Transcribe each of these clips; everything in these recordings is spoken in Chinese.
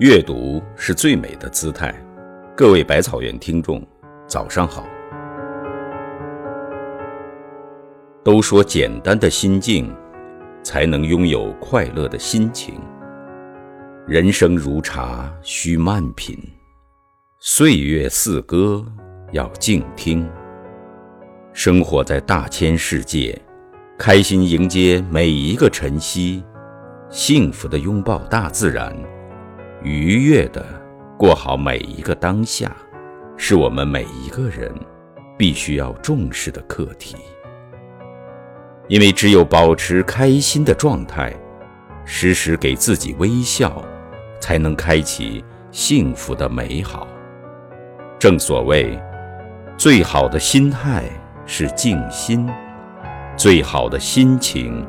阅读是最美的姿态。各位百草园听众，早上好。都说简单的心境，才能拥有快乐的心情。人生如茶，需慢品；岁月似歌，要静听。生活在大千世界，开心迎接每一个晨曦。幸福的拥抱大自然，愉悦的过好每一个当下，是我们每一个人必须要重视的课题。因为只有保持开心的状态，时时给自己微笑，才能开启幸福的美好。正所谓，最好的心态是静心，最好的心情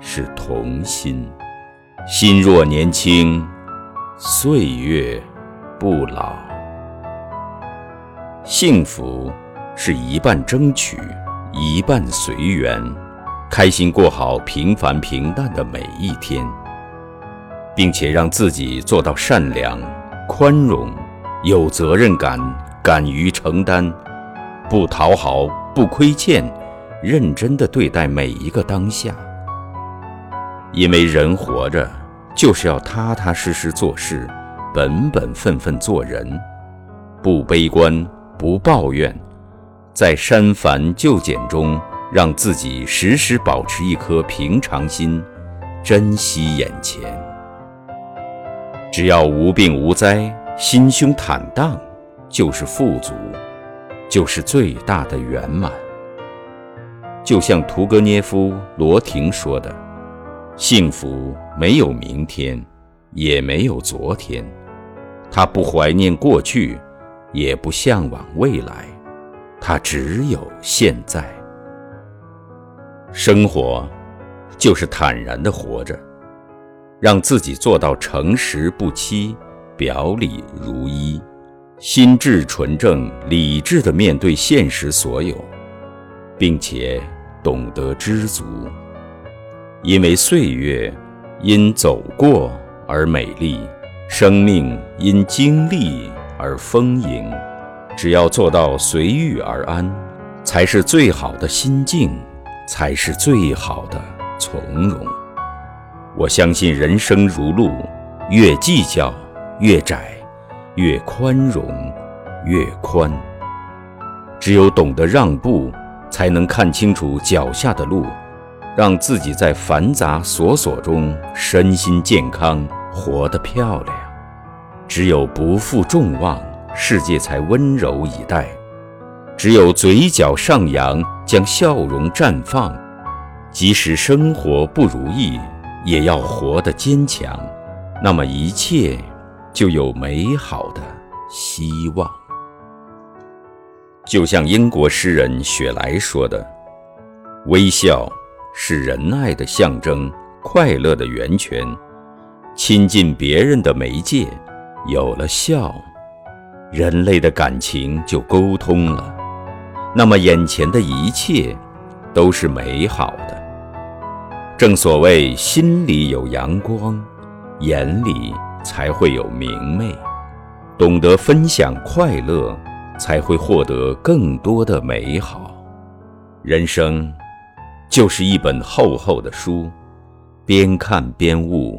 是童心。心若年轻，岁月不老。幸福是一半争取，一半随缘，开心过好平凡平淡的每一天，并且让自己做到善良、宽容、有责任感、敢于承担，不讨好、不亏欠，认真的对待每一个当下。因为人活着就是要踏踏实实做事，本本分分做人，不悲观，不抱怨，在删繁就简中，让自己时时保持一颗平常心，珍惜眼前。只要无病无灾，心胸坦荡，就是富足，就是最大的圆满。就像屠格涅夫·罗廷说的。幸福没有明天，也没有昨天，他不怀念过去，也不向往未来，他只有现在。生活就是坦然的活着，让自己做到诚实不欺，表里如一，心智纯正、理智的面对现实所有，并且懂得知足。因为岁月因走过而美丽，生命因经历而丰盈。只要做到随遇而安，才是最好的心境，才是最好的从容。我相信人生如路，越计较越窄，越宽容越宽。只有懂得让步，才能看清楚脚下的路。让自己在繁杂琐琐中身心健康，活得漂亮。只有不负众望，世界才温柔以待；只有嘴角上扬，将笑容绽放。即使生活不如意，也要活得坚强，那么一切就有美好的希望。就像英国诗人雪莱说的：“微笑。”是仁爱的象征，快乐的源泉，亲近别人的媒介。有了笑，人类的感情就沟通了，那么眼前的一切都是美好的。正所谓，心里有阳光，眼里才会有明媚。懂得分享快乐，才会获得更多的美好。人生。就是一本厚厚的书，边看边悟，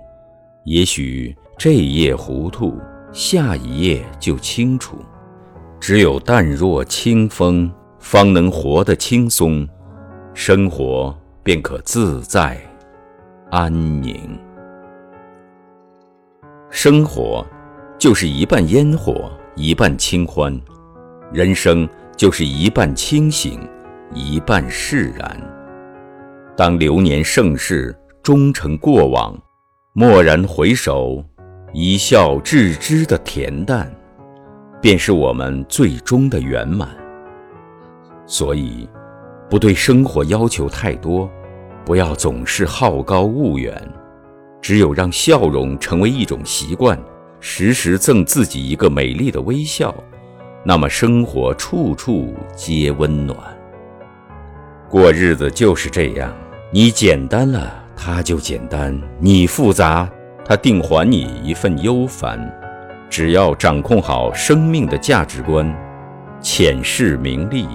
也许这一页糊涂，下一页就清楚。只有淡若清风，方能活得轻松，生活便可自在安宁。生活就是一半烟火，一半清欢；人生就是一半清醒，一半释然。当流年盛世终成过往，蓦然回首，一笑置之的恬淡，便是我们最终的圆满。所以，不对生活要求太多，不要总是好高骛远，只有让笑容成为一种习惯，时时赠自己一个美丽的微笑，那么生活处处皆温暖。过日子就是这样。你简单了，他就简单；你复杂，他定还你一份忧烦。只要掌控好生命的价值观，浅视名利，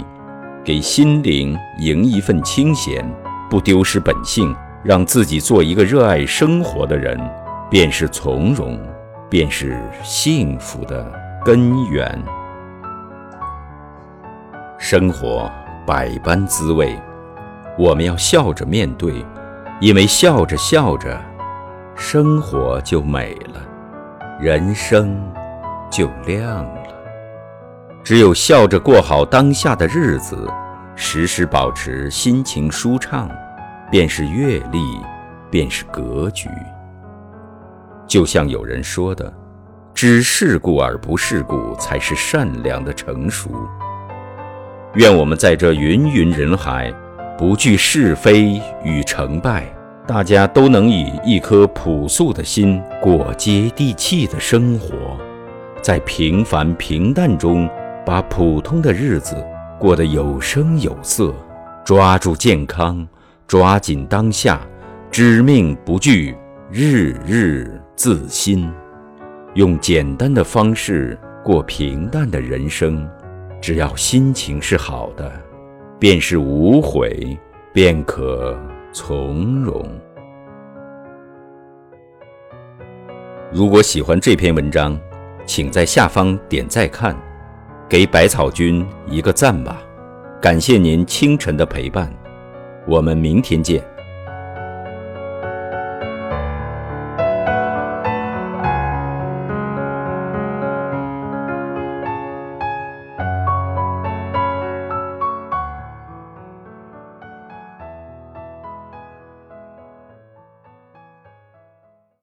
给心灵赢一份清闲，不丢失本性，让自己做一个热爱生活的人，便是从容，便是幸福的根源。生活百般滋味，我们要笑着面对，因为笑着笑着，生活就美了，人生就亮了。只有笑着过好当下的日子，时时保持心情舒畅，便是阅历，便是格局。就像有人说的：“知世故而不世故，才是善良的成熟。”愿我们在这芸芸人海，不惧是非与成败，大家都能以一颗朴素的心过接地气的生活，在平凡平淡中把普通的日子过得有声有色，抓住健康，抓紧当下，知命不惧，日日自新，用简单的方式过平淡的人生。只要心情是好的，便是无悔，便可从容。如果喜欢这篇文章，请在下方点再看，给百草君一个赞吧。感谢您清晨的陪伴，我们明天见。